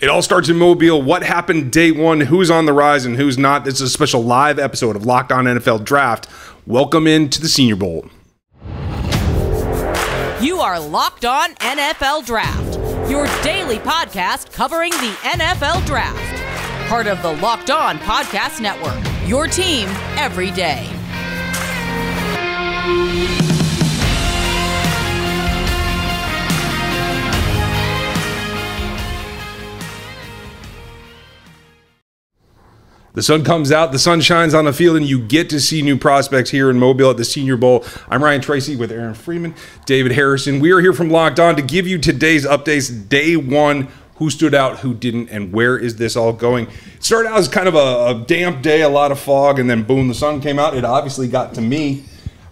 It all starts in Mobile. What happened day one? Who's on the rise and who's not? This is a special live episode of Locked On NFL Draft. Welcome into the Senior Bowl. You are Locked On NFL Draft, your daily podcast covering the NFL Draft. Part of the Locked On Podcast Network, your team every day. The sun comes out, the sun shines on the field, and you get to see new prospects here in Mobile at the Senior Bowl. I'm Ryan Tracy with Aaron Freeman, David Harrison. We are here from Locked On to give you today's updates. Day one, who stood out, who didn't, and where is this all going? It started out as kind of a, a damp day, a lot of fog, and then boom, the sun came out. It obviously got to me.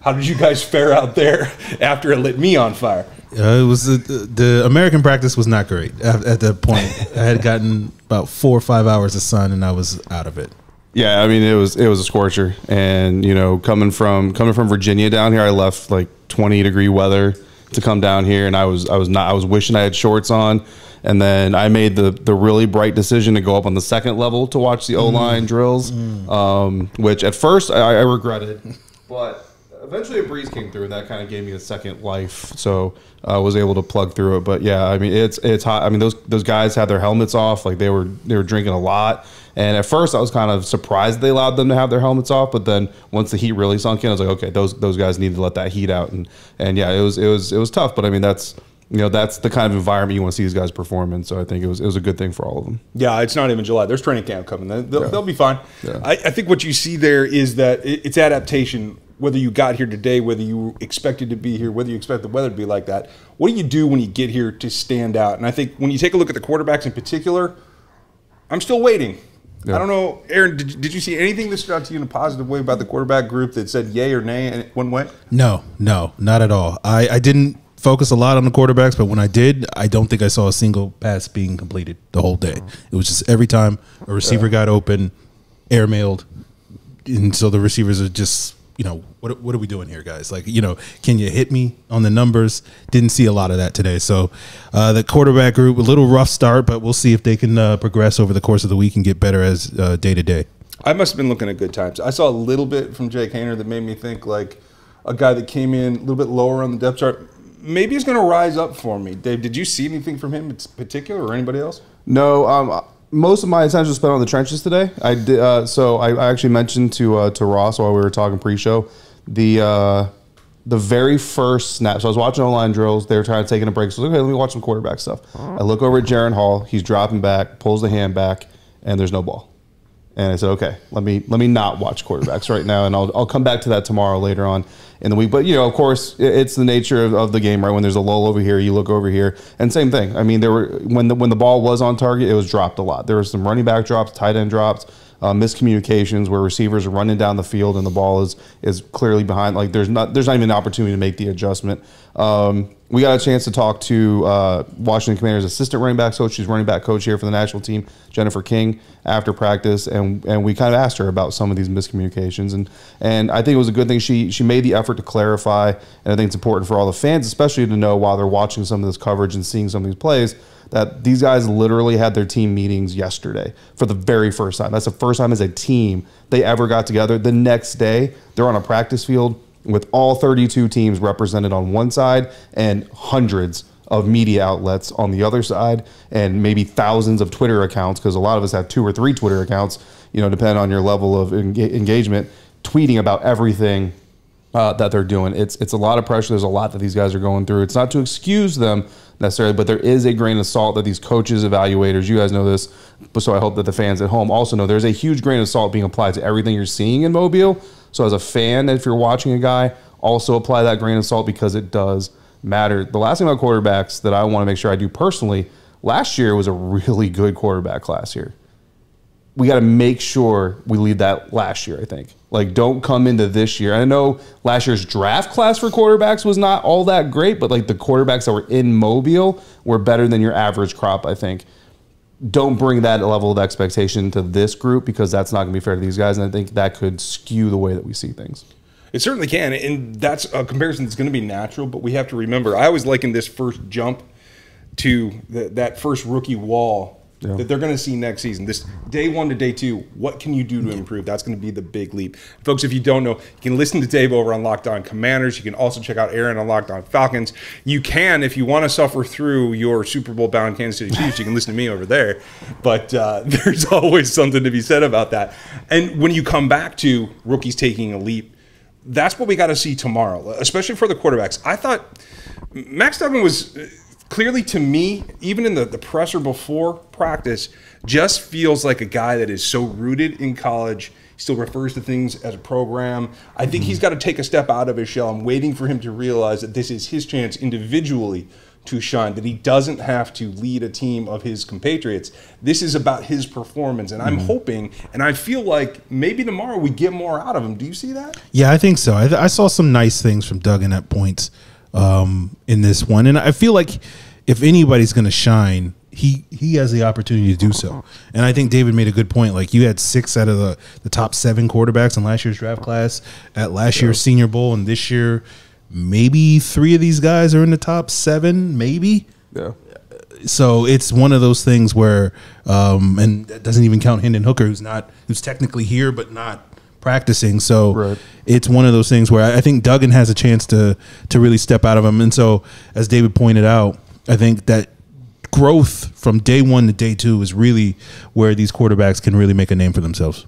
How did you guys fare out there after it lit me on fire? Uh, it was the, the American practice was not great at, at that point. I had gotten about four or five hours of sun, and I was out of it. Yeah, I mean it was it was a scorcher, and you know coming from coming from Virginia down here, I left like twenty degree weather to come down here, and I was I was not I was wishing I had shorts on, and then I made the the really bright decision to go up on the second level to watch the O line drills, um, which at first I, I regretted, but eventually a breeze came through and that kind of gave me a second life so i was able to plug through it but yeah i mean it's it's hot i mean those those guys had their helmets off like they were they were drinking a lot and at first i was kind of surprised they allowed them to have their helmets off but then once the heat really sunk in i was like okay those those guys need to let that heat out and and yeah it was it was it was tough but i mean that's you know that's the kind of environment you want to see these guys perform in. So I think it was it was a good thing for all of them. Yeah, it's not even July. There's training camp coming. They'll, Yeah. they'll be fine. Yeah. I, I think what you see there is that it's adaptation. Whether you got here today, whether you expected to be here, whether you expect the weather to be like that, what do you do when you get here to stand out? And I think when you take a look at the quarterbacks in particular, I'm still waiting. Yeah. I don't know, Aaron. Did, you- did you see anything that stood out to you in a positive way about the quarterback group that said yay or nay and it one way? No, no, not at all. I, I didn't focus a lot on the quarterbacks, but when I did, I don't think I saw a single pass being completed the whole day. Oh. It was just every time a receiver got open, airmailed, and so the receivers are just, you know, what what are we doing here, guys? Like, you know, can you hit me on the numbers? Didn't see a lot of that today. So uh, the quarterback group, a little rough start, but we'll see if they can uh, progress over the course of the week and get better as uh, day to day. I must have been looking at good times. I saw a little bit from Jake Haener that made me think like a guy that came in a little bit lower on the depth chart. Maybe he's going to rise up for me. Dave, did you see anything from him in particular or anybody else? No, um, most of my attention was spent on the trenches today. I did, uh, so I, I actually mentioned to uh, to Ross while we were talking pre-show the uh, the very first snap. So I was watching O line drills. They were trying to take a break. So okay, let me watch some quarterback stuff. I look over at Jaren Hall. He's dropping back, pulls the hand back, and there's no ball. And I said, okay, let me let me not watch quarterbacks right now, and I'll I'll come back to that tomorrow later on in the week. But you know, of course, it's the nature of, of the game, right? When there's a lull over here, you look over here, and same thing. I mean, there were when the when the ball was on target, it was dropped a lot. There was some running back drops, tight end drops, uh, miscommunications where receivers are running down the field and the ball is is clearly behind. Like there's not there's not even an opportunity to make the adjustment. Um, we got a chance to talk to uh, Washington Commanders assistant running back coach. She's running back coach here for the national team, Jennifer King, after practice, and and we kind of asked her about some of these miscommunications, and and I think it was a good thing. She she made the effort to clarify, and I think it's important for all the fans, especially to know while they're watching some of this coverage and seeing some of these plays. That these guys literally had their team meetings yesterday for the very first time. That's the first time as a team they ever got together. The next day, they're on a practice field with all 32 teams represented on one side and hundreds of media outlets on the other side and maybe thousands of Twitter accounts because a lot of us have two or three Twitter accounts, you know, depending on your level of enga- engagement, tweeting about everything uh, that they're doing. It's it's a lot of pressure. There's a lot that these guys are going through. It's not to excuse them necessarily, but there is a grain of salt that these coaches, evaluators, you guys know this, but so I hope that the fans at home also know there's a huge grain of salt being applied to everything you're seeing in Mobile. So as a fan, if you're watching a guy, also apply that grain of salt because it does matter. The last thing about quarterbacks that I want to make sure I do personally, last year was a really good quarterback class here we got to make sure we leave that last year. I think like don't come into this year. I know last year's draft class for quarterbacks was not all that great, but like the quarterbacks that were in Mobile were better than your average crop. I think. Don't bring that level of expectation to this group because that's not going to be fair to these guys, and I think that could skew the way that we see things. It certainly can, and that's a comparison that's going to be natural. But we have to remember, I always liken this first jump to the, that first rookie wall that they're going to see next season. This day one to day two, what can you do to improve? That's going to be the big leap. Folks, if you don't know, you can listen to Dave over on Locked On Commanders. You can also check out Aaron on Locked On Falcons. You can, if you want to suffer through your Super Bowl bound Kansas City Chiefs, you can listen to me over there. But uh, there's always something to be said about that. And when you come back to rookies taking a leap, that's what we got to see tomorrow, especially for the quarterbacks. I thought Max Duggan was clearly to me, even in the, the presser before practice, just feels like a guy that is so rooted in college. He still refers to things as a program. I think he's mm-hmm. got to take a step out of his shell. I'm waiting for him to realize that this is his chance individually to shine, that he doesn't have to lead a team of his compatriots. This is about his performance. And I'm mm-hmm. hoping, and I feel like maybe tomorrow we get more out of him. Do you see that? Yeah, I think so. I, I saw some nice things from Duggan at points um, in this one, and I feel like if anybody's going to shine, he he has the opportunity to do so. And I think David made a good point. Like you had six out of the the top seven quarterbacks in last year's draft class at last year's Senior Bowl, and this year maybe three of these guys are in the top seven, maybe Yeah. so it's one of those things where, um, and that doesn't even count Hendon Hooker, who's not, who's technically here but not practicing. So Right. it's one of those things where I I think Duggan has a chance to to really step out of him. And so, as David pointed out, I think that growth from day one to day two is really where these quarterbacks can really make a name for themselves.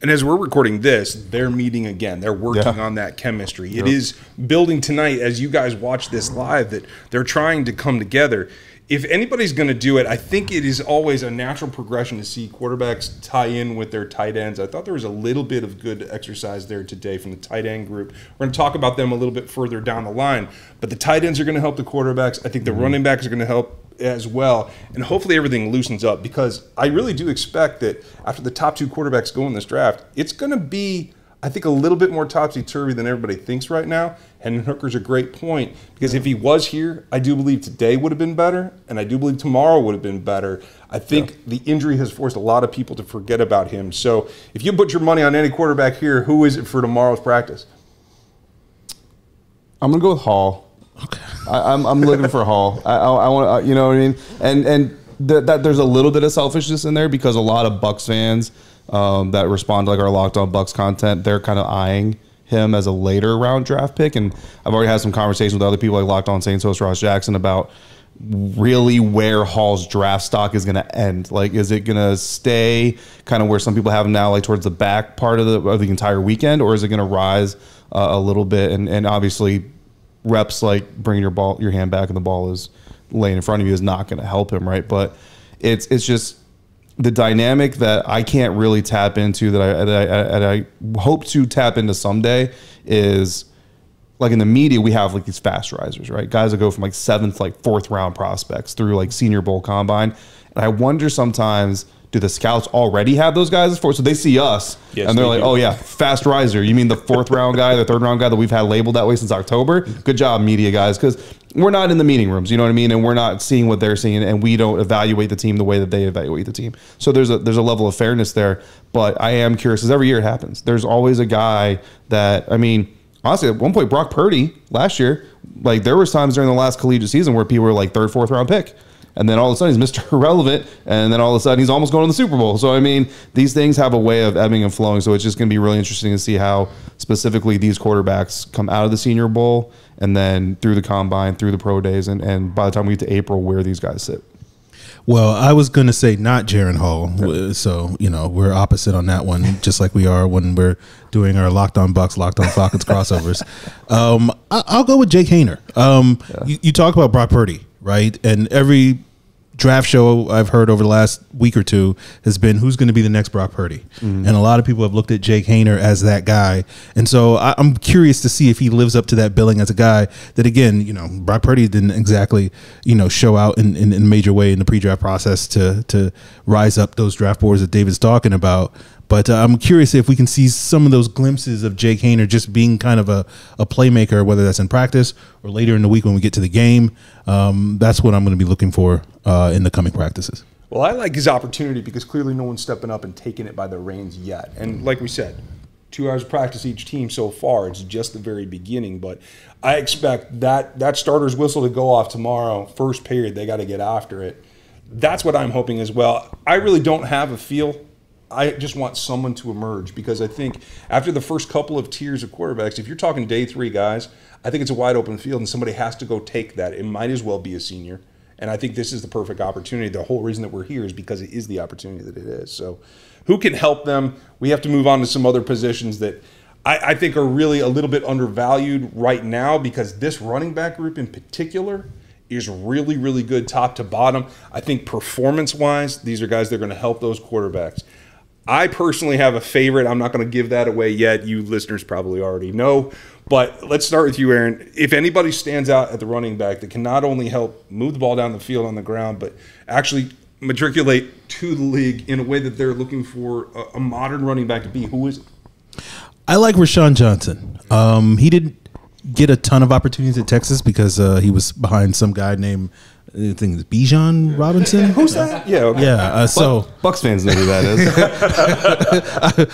And as we're recording this, they're meeting again. They're working Yeah. on that chemistry. It is building tonight as you guys watch this live that they're trying to come together. If anybody's going to do it, I think it is always a natural progression to see quarterbacks tie in with their tight ends. I thought there was a little bit of good exercise there today from the tight end group. We're going to talk about them a little bit further down the line, but the tight ends are going to help the quarterbacks. I think the mm-hmm. running backs are going to help as well. And hopefully everything loosens up because I really do expect that after the top two quarterbacks go in this draft, it's going to be, I think, a little bit more topsy turvy than everybody thinks right now. And Hooker's a great point because if he was here, I do believe today would have been better, and I do believe tomorrow would have been better. I think the injury has forced a lot of people to forget about him. So if you put your money on any quarterback here, who is it for tomorrow's practice? I'm gonna go with Hall. Okay. I, I'm I'm looking for Hall. I I, I want to, you know what I mean. And and th- that there's a little bit of selfishness in there because a lot of Bucs fans um, that respond to like our locked on Bucs content, they're kind of eyeing him as a later round draft pick. And I've already had some conversations with other people like Locked On Saints host Ross Jackson about really where Hall's draft stock is going to end. Like, is it going to stay kind of where some people have him now, like towards the back part of the of the entire weekend, or is it going to rise uh, a little bit? And and obviously, reps like bringing your ball, your hand back, and the ball is laying in front of you is not going to help him, right? But it's it's just the dynamic that I can't really tap into that I that I, that I hope to tap into someday is like in the media, we have like these fast risers, right? Guys that go from like seventh, like fourth round prospects through like Senior Bowl combine. And I wonder sometimes, do the scouts already have those guys for? So they see us Yes, and they're they like, do. oh yeah, fast riser. You mean the fourth round guy, the third round guy that we've had labeled that way since October? Good job, media guys, because we're not in the meeting rooms, you know what I mean? And we're not seeing what they're seeing, and we don't evaluate the team the way that they evaluate the team. So there's a there's a level of fairness there. But I am curious, because every year it happens. There's always a guy that I mean honestly, at one point, Brock Purdy last year, like there was times during the last collegiate season where people were like third, fourth round pick. And then all of a sudden he's Mr. Irrelevant. And then all of a sudden he's almost going to the Super Bowl. So, I mean, these things have a way of ebbing and flowing. So it's just going to be really interesting to see how specifically these quarterbacks come out of the Senior Bowl and then through the combine, through the pro days. And, and by the time we get to April, where these guys sit. Well, I was going to say not Jaren Hall. So, you know, we're opposite on that one, just like we are when we're doing our Locked On Bucs, Locked On Falcons crossovers. Um, I- I'll go with Jake Haener. Um, you, you talk about Brock Purdy, right? And every draft show I've heard over the last week or two has been who's going to be the next Brock Purdy. Mm-hmm. And a lot of people have looked at Jake Haener as that guy. And so I, I'm curious to see if he lives up to that billing as a guy that, again, you know, Brock Purdy didn't exactly, you know, show out in, in, in a major way in the pre draft process to, to rise up those draft boards that David's talking about. But uh, I'm curious if we can see some of those glimpses of Jake Haener just being kind of a, a playmaker, whether that's in practice or later in the week when we get to the game. Um, that's what I'm going to be looking for uh, in the coming practices. Well, I like his opportunity because clearly no one's stepping up and taking it by the reins yet. And like we said, two hours of practice each team so far. It's just the very beginning, but I expect that that starter's whistle to go off tomorrow. First period, they got to get after it. That's what I'm hoping as well. I really don't have a feel. I just want someone to emerge because I think after the first couple of tiers of quarterbacks, if you're talking day three guys, I think it's a wide open field and somebody has to go take that. It might as well be a senior. And I think this is the perfect opportunity. The whole reason that we're here is because it is the opportunity that it is. So, who can help them? We have to move on to some other positions that I, I think are really a little bit undervalued right now because this running back group in particular is really, really good top to bottom. I think performance wise, these are guys that are going to help those quarterbacks. I personally have a favorite. I'm not going to give that away yet. You listeners probably already know. But let's start with you, Aaron. If anybody stands out at the running back that can not only help move the ball down the field on the ground, but actually matriculate to the league in a way that they're looking for a, a modern running back to be, who is it? I like Roschon Johnson. Um, he didn't get a ton of opportunities at Texas because uh, he was behind some guy named I think it's Bijan Robinson. Who's that? Yeah, okay. Yeah. Uh, so Bucs fans know who that is.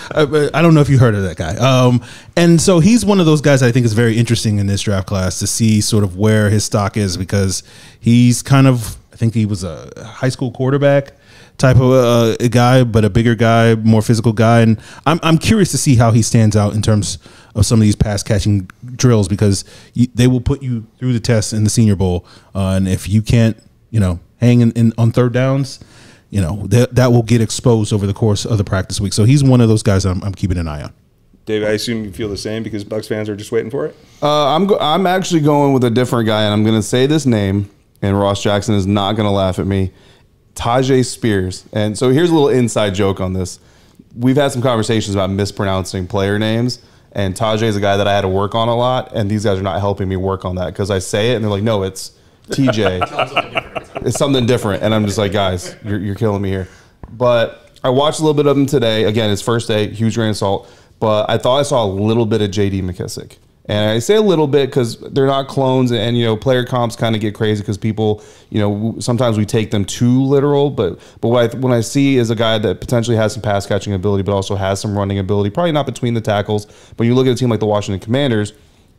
I, I don't know if you heard of that guy. Um, and so he's one of those guys I think is very interesting in this draft class to see sort of where his stock is because he's kind of I think he was a high school quarterback type of uh, a guy, but a bigger guy, more physical guy, and I'm I'm curious to see how he stands out in terms of some of these pass catching drills because you, they will put you through the test in the Senior Bowl, uh, and if you can't, you know, hang in, in on third downs. You know that that will get exposed over the course of the practice week. So he's one of those guys I'm, I'm keeping an eye on. Dave, I assume you feel the same because Bucs fans are just waiting for it. Uh, I'm go- I'm actually going with a different guy, and I'm going to say this name, and Ross Jackson is not going to laugh at me. Tyjae Spears. And so here's a little inside joke on this. We've had some conversations about mispronouncing player names, and Tyjae is a guy that I had to work on a lot, and these guys are not helping me work on that because I say it and they're like, no, it's TJ. it's something different. And I'm just like, guys, you're, you're killing me here. But I watched a little bit of him today. Again, his first day, huge grain of salt. But I thought I saw a little bit of JD McKissic. And I say a little bit because they're not clones, and you know, player comps kind of get crazy because people, you know, sometimes we take them too literal. But but what I, when I see is a guy that potentially has some pass catching ability, but also has some running ability. Probably not between the tackles. But you look at a team like the Washington Commanders,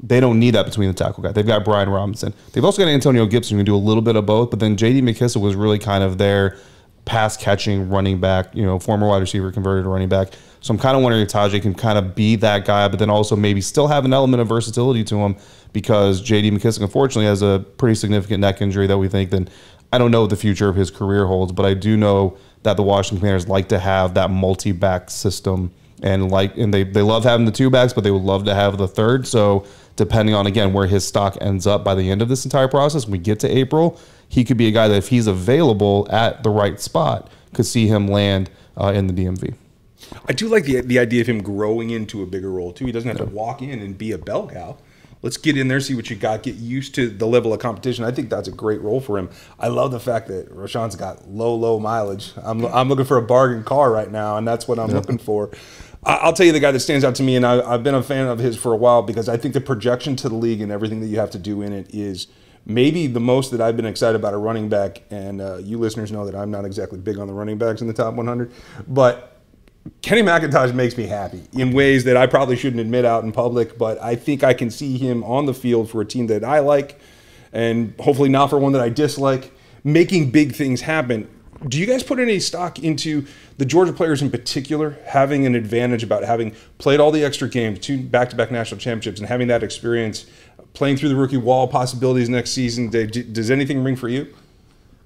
they don't need that between the tackle guy. They've got Brian Robinson. They've also got Antonio Gibson who can do a little bit of both. But then J.D. McKissic was really kind of their pass catching running back. You know, former wide receiver converted to running back. So I'm kind of wondering if Tyjae can kind of be that guy, but then also maybe still have an element of versatility to him because J.D. McKissic unfortunately has a pretty significant neck injury that we think. Then I don't know what the future of his career holds, but I do know that the Washington Commanders like to have that multi-back system and like and they they love having the two backs, but they would love to have the third. So depending on again where his stock ends up by the end of this entire process, when we get to April, he could be a guy that if he's available at the right spot, could see him land uh, in the DMV. I do like the the idea of him growing into a bigger role too. He doesn't have to walk in and be a bell cow. Let's get in there, see what you got, get used to the level of competition. I think that's a great role for him. I love the fact that Roschon's got low, low mileage. I'm, I'm looking for a bargain car right now, and that's what I'm looking for. I'll tell you the guy that stands out to me, and I, I've been a fan of his for a while because I think the projection to the league and everything that you have to do in it is maybe the most that I've been excited about a running back. And uh, you listeners know that I'm not exactly big on the running backs in the top 100, but Kenny McIntosh makes me happy in ways that I probably shouldn't admit out in public, but I think I can see him on the field for a team that I like and hopefully not for one that I dislike, making big things happen. Do you guys put any stock into the Georgia players in particular having an advantage about having played all the extra games, two back to back national championships, and having that experience playing through the rookie wall possibilities next season? Does anything ring for you?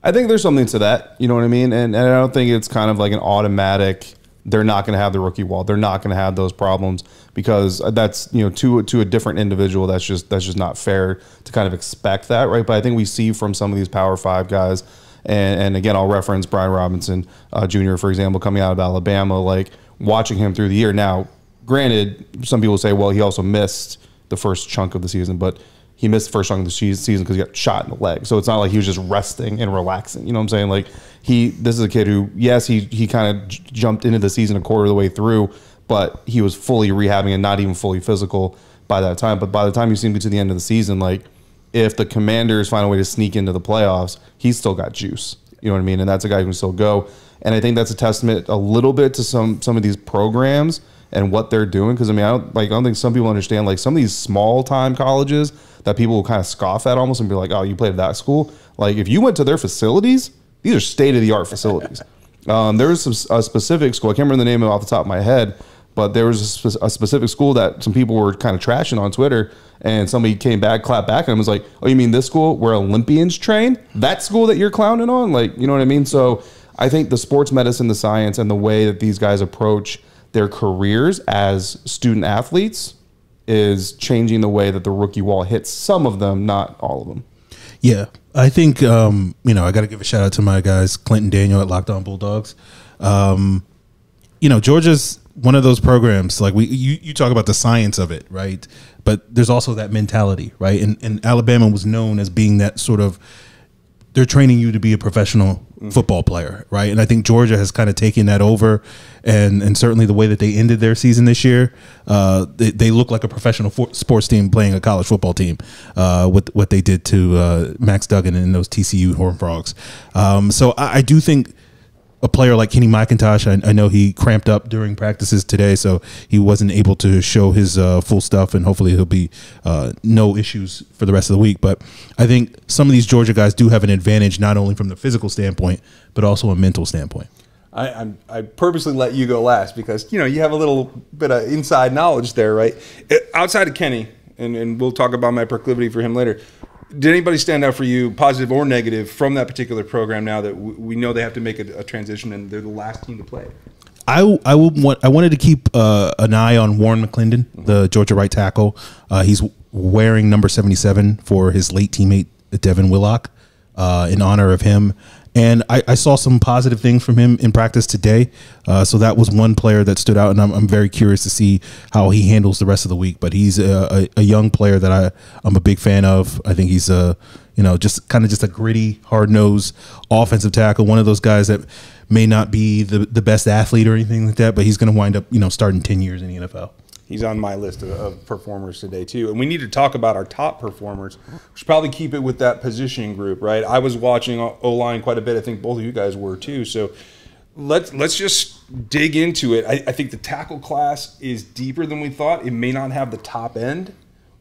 I think there's something to that. You know what I mean? And, and I don't think it's kind of like an automatic. They're not going to have the rookie wall. They're not going to have those problems because that's you know to to a different individual. That's just that's just not fair to kind of expect that, right? But I think we see from some of these Power Five guys, and, and again, I'll reference Brian Robinson uh, Jr. for example, coming out of Alabama, like watching him through the year. Now, granted, some people say, well, he also missed the first chunk of the season, but he missed the first chunk of the season because he got shot in the leg. So it's not like he was just resting and relaxing. You know what I'm saying? Like he, this is a kid who, yes, he he kind of jumped into the season a quarter of the way through, but he was fully rehabbing and not even fully physical by that time. But by the time you see him get to the end of the season, like if the Commanders find a way to sneak into the playoffs, he's still got juice. You know what I mean? And that's a guy who can still go. And I think that's a testament a little bit to some some of these programs and what they're doing. Because I mean, I don't like I don't think some people understand like some of these small time colleges that people will kind of scoff at almost and be like, "Oh, you played at that school." Like if you went to their facilities, these are state of the art facilities. Um, there was some, a specific school. I can't remember the name off the top of my head, but there was a, spe- a specific school that some people were kind of trashing on Twitter, and somebody came back, clapped back, and was like, "Oh, you mean this school where Olympians train? That school that you're clowning on? Like, you know what I mean?" So I think the sports medicine, the science, and the way that these guys approach their careers as student athletes is changing the way that the rookie wall hits some of them, not all of them. Yeah, I think um, you know I got to give a shout out to my guys, Clinton Daniel at Locked On Bulldogs. Um, you know, Georgia's one of those programs like we you, you talk about the science of it, right? But there's also that mentality, right? And, and Alabama was known as being that sort of they're training you to be a professional football player, right? And I think Georgia has kind of taken that over, and and certainly the way that they ended their season this year, uh, they, they look like a professional for, sports team playing a college football team. Uh, with what they did to uh, Max Duggan and those TCU Horned Frogs. Um, so I, I do think a player like Kenny McIntosh, I, I, know he cramped up during practices today, so he wasn't able to show his uh, full stuff, and hopefully he'll be uh, no issues for the rest of the week. But I think some of these Georgia guys do have an advantage, not only from the physical standpoint, but also a mental standpoint. I, I'm, i purposely let you go last because you know you have a little bit of inside knowledge there, right? It, outside of Kenny, and, and we'll talk about my proclivity for him later did anybody stand out for you, positive or negative, from that particular program? Now that we know they have to make a, a transition and they're the last team to play. I, I want I wanted to keep uh, an eye on Warren McClendon, the Georgia right tackle. Uh, he's wearing number seventy seven for his late teammate Devin Willock, uh, in honor of him. And I, I, saw some positive things from him in practice today. Uh, so that was one player that stood out, and I'm, I'm, very curious to see how he handles the rest of the week. But he's a, a, a young player that I, I'm a big fan of. I think he's a you know just kind of just a gritty, hard nosed offensive tackle. One of those guys that may not be the the best athlete or anything like that, but he's going to wind up you know starting ten years in the NFL he's on my list of, of, performers today too. And we need to talk about our top performers. We should probably keep it with that positioning group, right? I was watching O line quite a bit. I think both of you guys were too. So let's let's just dig into it. I, I think the tackle class is deeper than we thought. It may not have the top end,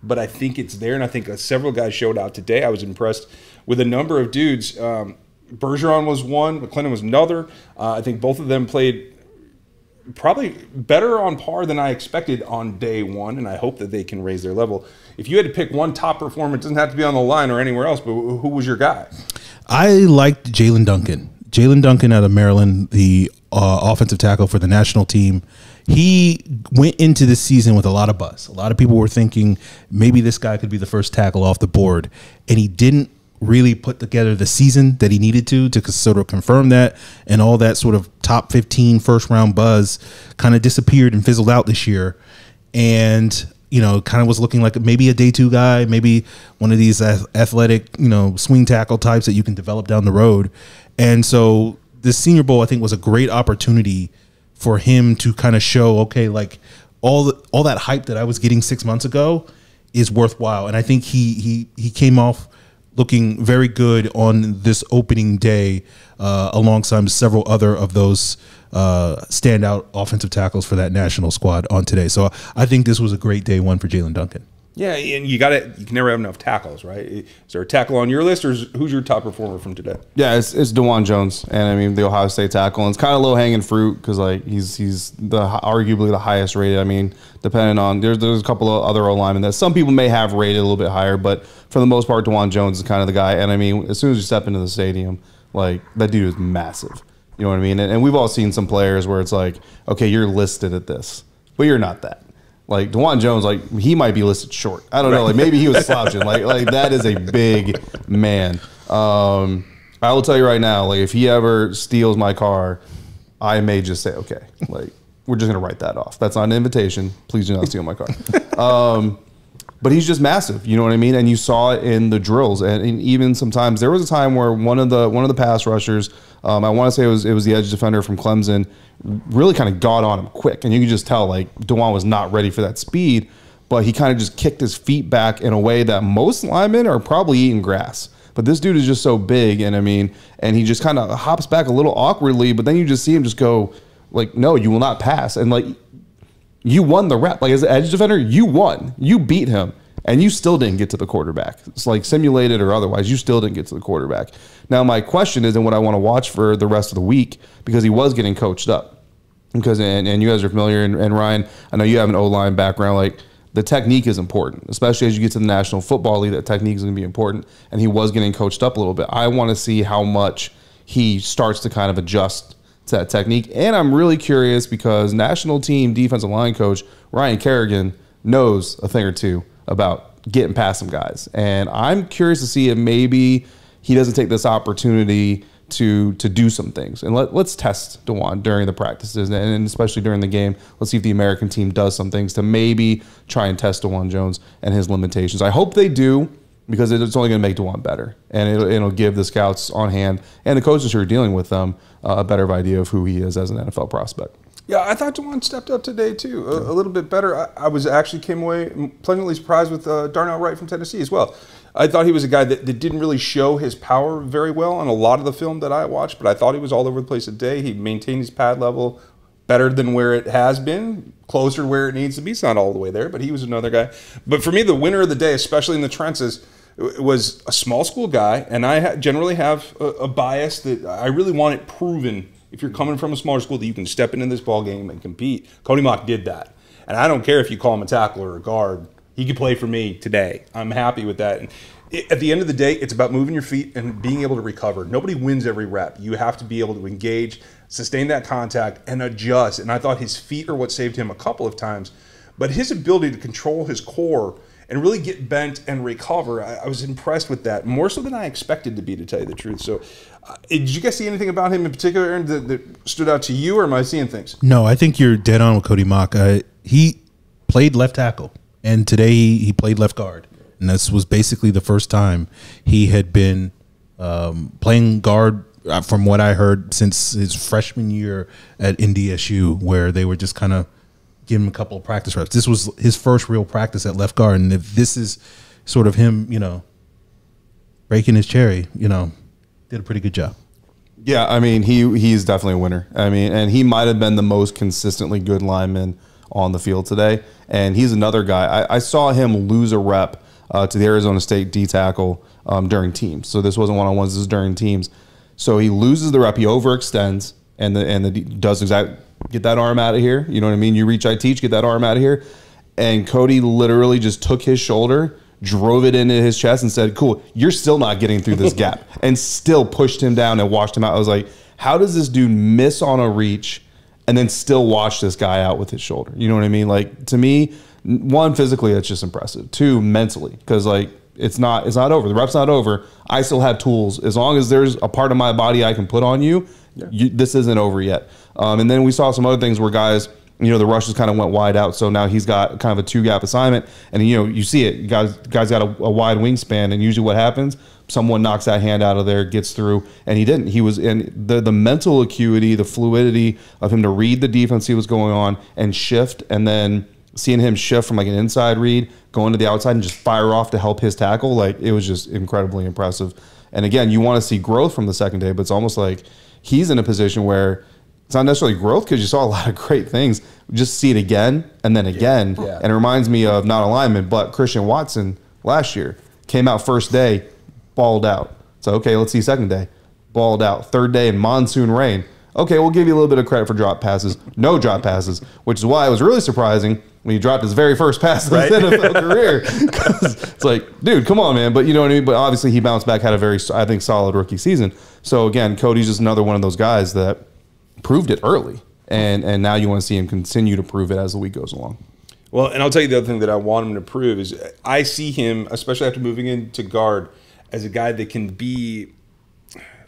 but I think it's there. And I think uh, several guys showed out today. I was impressed with a number of dudes. Um, Bergeron was one, McClendon was another. Uh, I think both of them played probably better on par than I expected on day one, and I hope that they can raise their level. If you had to pick one top performer, it doesn't have to be on the line or anywhere else, but who was your guy? I liked Jaelyn Duncan. Jaelyn Duncan out of Maryland, the uh, offensive tackle for the national team. He went into this season with a lot of buzz. A lot of people were thinking maybe this guy could be the first tackle off the board, and he didn't really put together the season that he needed to to sort of confirm that. And all that sort of top 15 first round buzz kind of disappeared and fizzled out this year. And you know kind of was looking like maybe a day two guy maybe one of these athletic you know swing tackle types that you can develop down the road. And so the senior bowl i think was a great opportunity for him to kind of show okay like all the, all that hype that i was getting six months ago is worthwhile. And i think he he he came off looking very good on this opening day, uh, alongside several other of those uh, standout offensive tackles for that national squad on today. So I think this was a great day one for Jaelyn Duncan. Yeah, and you got to you can never have enough tackles, right? Is there a tackle on your list, or is, who's your top performer from today? Yeah, it's, it's Dawand Jones, and I mean the Ohio State tackle, and it's kind of low hanging fruit because like he's he's the arguably the highest rated. I mean, depending on there's there's a couple of other O linemen that some people may have rated a little bit higher, but for the most part, Dawand Jones is kind of the guy. And I mean, as soon as you step into the stadium, like that dude is massive. You know what I mean? And, and we've all seen some players where it's like, okay, you're listed at this, but you're not that. Like Dawand Jones, like he might be listed short. I don't know. Like maybe he was slouching. like like that is a big man. Um, I will tell you right now. Like if he ever steals my car, I may just say okay. Like we're just gonna write that off. That's not an invitation. Please do not steal my car. Um, but he's just massive. You know what I mean? And you saw it in the drills, and, and even sometimes there was a time where one of the one of the pass rushers, um, I want to say it was it was the edge defender from Clemson, really kind of got on him quick, and you could just tell like Dawand was not ready for that speed, but he kind of just kicked his feet back in a way that most linemen are probably eating grass. But this dude is just so big, and I mean, and he just kind of hops back a little awkwardly, but then you just see him just go like, no, you will not pass, and like you won the rep. Like as an edge defender, you won. You beat him. and you still didn't get to the quarterback. It's like simulated or otherwise, you still didn't get to the quarterback. Now, my question is, and what I want to watch for the rest of the week, because he was getting coached up. Because, and, and you guys are familiar, and, and Ryan, I know you have an O line background. Like, the technique is important, especially as you get to the National Football League. That technique is going to be important, and he was getting coached up a little bit. I want to see how much he starts to kind of adjust to that technique, and I'm really curious because national team defensive line coach Ryan Kerrigan knows a thing or two about getting past some guys, and I'm curious to see if maybe he doesn't take this opportunity to to do some things. And let, let's test Dawand during the practices and especially during the game. Let's see if the American team does some things to maybe try and test Dawand Jones and his limitations. I hope they do because it's only going to make Dawand better, and it'll, it'll, give the scouts on hand and the coaches who are dealing with them uh, a better idea of who he is as an NFL prospect. Yeah, I thought Dawand stepped up today too, a, a little bit better. I, I, was actually came away pleasantly surprised with uh, Darnell Wright from Tennessee as well. I thought he was a guy that, that didn't really show his power very well on a lot of the film that I watched, but I thought he was all over the place today. He maintained his pad level better than where it has been, closer to where it needs to be. It's not all the way there, but he was another guy. But for me, the winner of the day, especially in the trenches, was a small school guy, and I generally have a, a bias that I really want it proven. If you're coming from a smaller school, that you can step into this ball game and compete. Cody Mauch did that, and I don't care if you call him a tackler or a guard he could play for me today. I'm happy with that. And it, at the end of the day, it's about moving your feet and being able to recover. Nobody wins every rep. You have to be able to engage, sustain that contact, and adjust. And I thought his feet are what saved him a couple of times. But his ability to control his core and really get bent and recover, I, I was impressed with that more so than I expected to be, to tell you the truth. So, uh, did you guys see anything about him in particular, Aaron, that, that, stood out to you, or am I seeing things? No, I think you're dead on with Cody Mauch. Uh, he played left tackle and today he played left guard, and this was basically the first time he had been um, playing guard. Uh, from what I heard, since his freshman year at NDSU, where they were just kind of giving him a couple of practice reps. This was his first real practice at left guard, and if this is sort of him, you know, breaking his cherry, you know, did a pretty good job. Yeah, I mean, he he's definitely a winner. I mean, and he might have been the most consistently good lineman on the field today. And he's another guy. I, I saw him lose a rep uh, to the Arizona State D tackle um, during teams. So this wasn't one on ones. This is during teams. So he loses the rep. He overextends and the and the does exact get that arm out of here. You know what I mean? You reach, I teach. Get that arm out of here. And Cody literally just took his shoulder, drove it into his chest, and said, "Cool, you're still not getting through this gap," and still pushed him down and washed him out. I was like, "How does this dude miss on a reach?" and then still watch this guy out with his shoulder. You know what I mean? Like to me, one physically that's just impressive. Two mentally because like it's not it's not over. The rep's not over. I still have tools. As long as there's a part of my body I can put on you, yeah. you this isn't over yet. Um, and then we saw some other things where guys. You know the rushes kind of went wide out, so now he's got kind of a two gap assignment, and you know you see it. Guys, guys got a, a wide wingspan, and usually what happens, someone knocks that hand out of there, gets through, and he didn't. He was in the the mental acuity, the fluidity of him to read the defense he was going on and shift, and then seeing him shift from like an inside read, going to the outside and just fire off to help his tackle, like it was just incredibly impressive. And again, you want to see growth from the second day, but it's almost like he's in a position where it's not necessarily growth because you saw a lot of great things. Just see it again and then again. Yeah. And it reminds me of not alignment, but Christian Watson last year came out first day, balled out. So, okay, let's see second day, balled out. Third day in monsoon rain. Okay, we'll give you a little bit of credit for drop passes. No drop passes, which is why it was really surprising when he dropped his very first pass in his NFL career. it's like, dude, come on, man. But you know what I mean? But obviously, he bounced back, had a very, I think, solid rookie season. So, again, Cody's just another one of those guys that proved it early. And, and now you want to see him continue to prove it as the week goes along. Well, and I'll tell you the other thing that I want him to prove is I see him, especially after moving into guard – as a guy that can be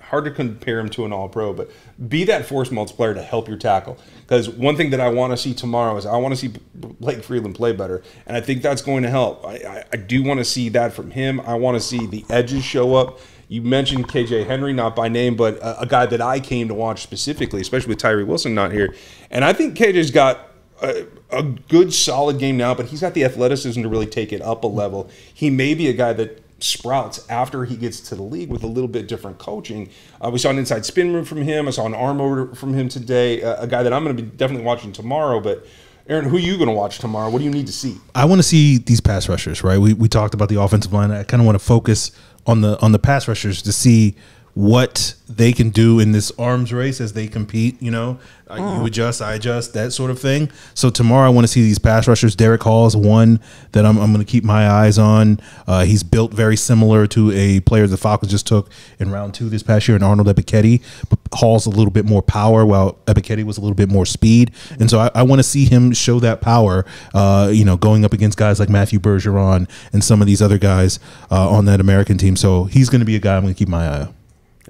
hard to compare him to an all pro, but be that force multiplier to help your tackle. Because one thing that I want to see tomorrow is I want to see Blake Freeland play better. And I think that's going to help. I, I, I do want to see that from him. I want to see the edges show up. You mentioned KJ Henry, not by name, but a, a guy that I came to watch specifically, especially with Tyree Wilson not here. And I think KJ's got a, a, good solid game now, but he's got the athleticism to really take it up a level. He may be a guy that sprouts after he gets to the league with a little bit different coaching. Uh, we saw an inside spin move from him. I saw an arm over from him today. Uh, a guy that I'm going to be definitely watching tomorrow. But Aaron, who are you going to watch tomorrow? What do you need to see? I want to see these pass rushers, right? We, we talked about the offensive line. I kind of want to focus on the on the pass rushers to see what they can do in this arms race as they compete. You know, Uh, you adjust, I adjust, that sort of thing. So tomorrow, I want to see these pass rushers. Derick Hall is one that I'm, I'm going to keep my eyes on. Uh, he's built very similar to a player the Falcons just took in round two this past year, in Arnold Ebiketie. But Hall's a little bit more power, while Epiketti was a little bit more speed. And so I, I want to see him show that power. Uh, you know, going up against guys like Matthew Bergeron and some of these other guys uh, on that American team. So he's going to be a guy I'm going to keep my eye on.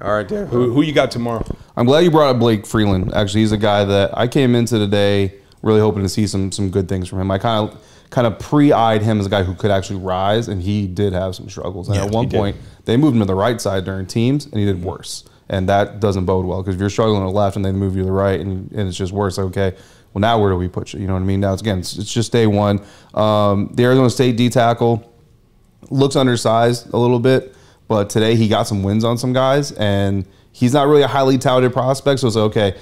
All right, Derek. Who, who you got tomorrow? I'm glad you brought up Blake Freeland. Actually, he's a guy that I came into today really hoping to see some some good things from him. I kind of kind of pre-eyed him as a guy who could actually rise, and he did have some struggles. And Yeah, at one he did. point, they moved him to the right side during teams, and he did worse. And that doesn't bode well because if you're struggling to the left and they move you to the right, and, and it's just worse. Like, okay, well now where do we put you? You know what I mean? Now it's again, it's, it's just day one. Um, the Arizona State D tackle looks undersized a little bit, but today he got some wins on some guys, and he's not really a highly touted prospect. So it's okay.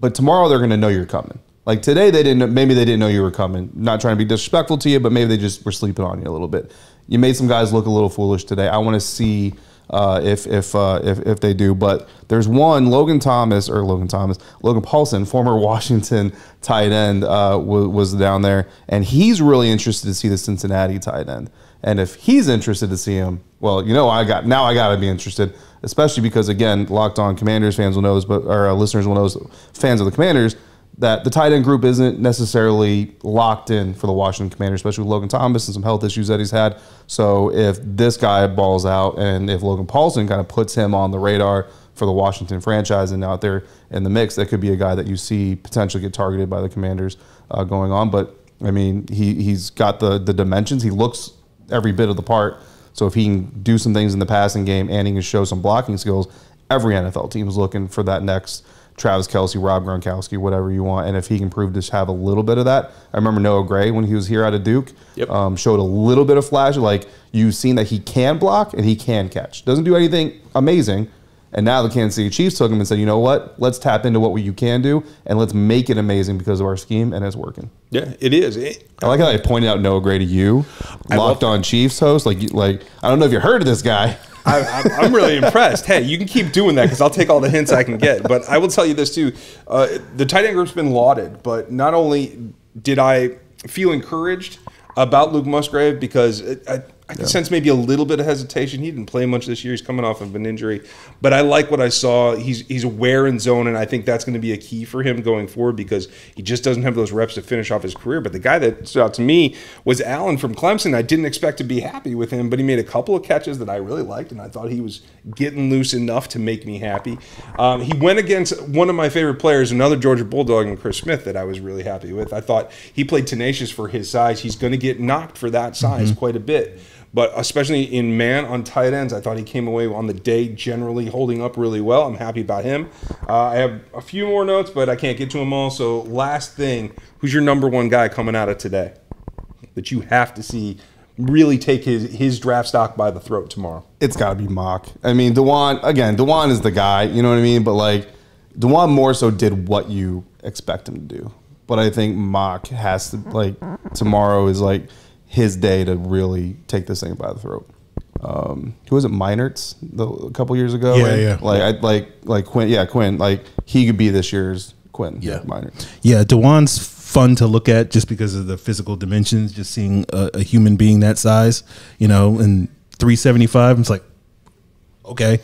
But tomorrow they're going to know you're coming. Like today they didn't. Maybe they didn't know you were coming. Not trying to be disrespectful to you, but maybe they just were sleeping on you a little bit. You made some guys look a little foolish today. I want to see. Uh, if if, uh, if if they do, but there's one Logan Thomas or Logan Thomas, Logan Paulsen, former Washington tight end, uh, was down there, and he's really interested to see the Cincinnati tight end. And if he's interested to see him, well, you know, I got now I got to be interested, especially because again, locked on Commanders fans will know this, but our uh, listeners will know, this, fans of the Commanders, that the tight end group isn't necessarily locked in for the Washington Commanders, especially with Logan Thomas and some health issues that he's had. So if this guy balls out, and if Logan Paulsen kind of puts him on the radar for the Washington franchise and out there in the mix, that could be a guy that you see potentially get targeted by the Commanders uh, going on. But I mean, he he's got the the dimensions. He looks every bit of the part. So if he can do some things in the passing game and he can show some blocking skills, every NFL team is looking for that next Travis Kelce, Rob Gronkowski, whatever you want. And if he can prove to have a little bit of that, I remember Noah Gray when he was here out of Duke, Yep. um, showed a little bit of flash. Like you've seen that he can block and he can catch. Doesn't do anything amazing. And now the Kansas City Chiefs took him and said, you know what? Let's tap into what you can do and let's make it amazing because of our scheme, and it's working. Yeah, it is. It- I like how I pointed out Noah Gray to you, locked on Chiefs host. Like, like I don't know if you heard of this guy. I, I'm, I'm really impressed. Hey, you can keep doing that because I'll take all the hints I can get. But I will tell you this too: uh, the tight end group's been lauded, but not only did I feel encouraged about Luke Musgrave because it, I, I could sense maybe a little bit of hesitation. He didn't play much this year; he's coming off of an injury. But I like what I saw. He's he's aware in zone, and I think that's going to be a key for him going forward because he just doesn't have those reps to finish off his career. But the guy that stood out to me was Allen from Clemson. I didn't expect to be happy with him, but he made a couple of catches that I really liked, and I thought he was getting loose enough to make me happy. Um, he went against one of my favorite players, another Georgia Bulldog, and Chris Smith, that I was really happy with. I thought he played tenacious for his size. He's going to get knocked for that size quite a bit. But especially in man on tight ends, I thought he came away on the day generally holding up really well. I'm happy about him. Uh, I have a few more notes, but I can't get to them all. So, last thing who's your number one guy coming out of today that you have to see really take his, his draft stock by the throat tomorrow? It's got to be Mauch. I mean, Dawand again. Dawand is the guy. You know what I mean? But like, Dawand more so did what you expect him to do. But I think Mauch has to like tomorrow is like his day to really take this thing by the throat. Um, who was it? Meinerz the, a couple years ago. Yeah, And, yeah. Like I like like Quinn. Yeah, Quinn. Like he could be this year's Quinn. Yeah. Meinerz. Yeah, Dawand's fun to look at just because of the physical dimensions. Just seeing a, a human being that size, you know, and 375, it's like, okay.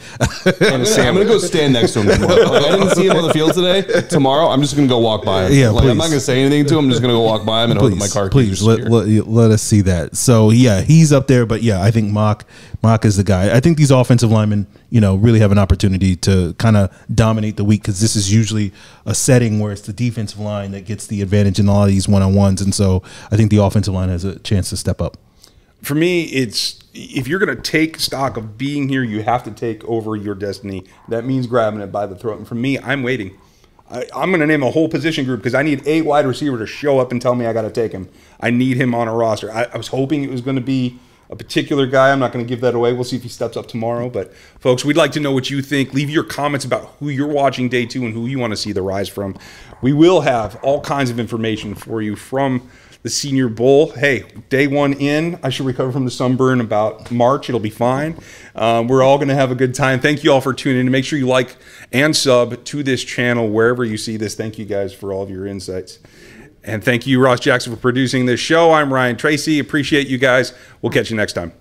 I'm gonna, go stand next to him. Tomorrow. Like, I didn't see him on the field today. Tomorrow, I'm just gonna go walk by him. Yeah, like, I'm not gonna say anything to him. I'm just gonna go walk by him and that my car. please let, let, let us see that. So yeah, he's up there, but yeah, I think Mauch Mauch is the guy. I think these offensive linemen, you know, really have an opportunity to kind of dominate the week because this is usually a setting where it's the defensive line that gets the advantage in all of these one on ones, and so I think the offensive line has a chance to step up. For me, it's if you're going to take stock of being here, you have to take over your destiny. That means grabbing it by the throat. And for me, I'm waiting. I, I'm going to name a whole position group because I need a wide receiver to show up and tell me I got to take him. I need him on a roster. I, I was hoping it was going to be a particular guy. I'm not going to give that away. We'll see if he steps up tomorrow. But folks, we'd like to know what you think. Leave your comments about who you're watching day two and who you want to see the rise from. We will have all kinds of information for you from the Senior Bowl. Hey, day one in, I should recover from the sunburn about March. It'll be fine. Um, we're all going to have a good time. Thank you all for tuning in. Make sure you like and sub to this channel wherever you see this. Thank you guys for all of your insights. And thank you, Ross Jackson, for producing this show. I'm Ryan Tracy. Appreciate you guys. We'll catch you next time.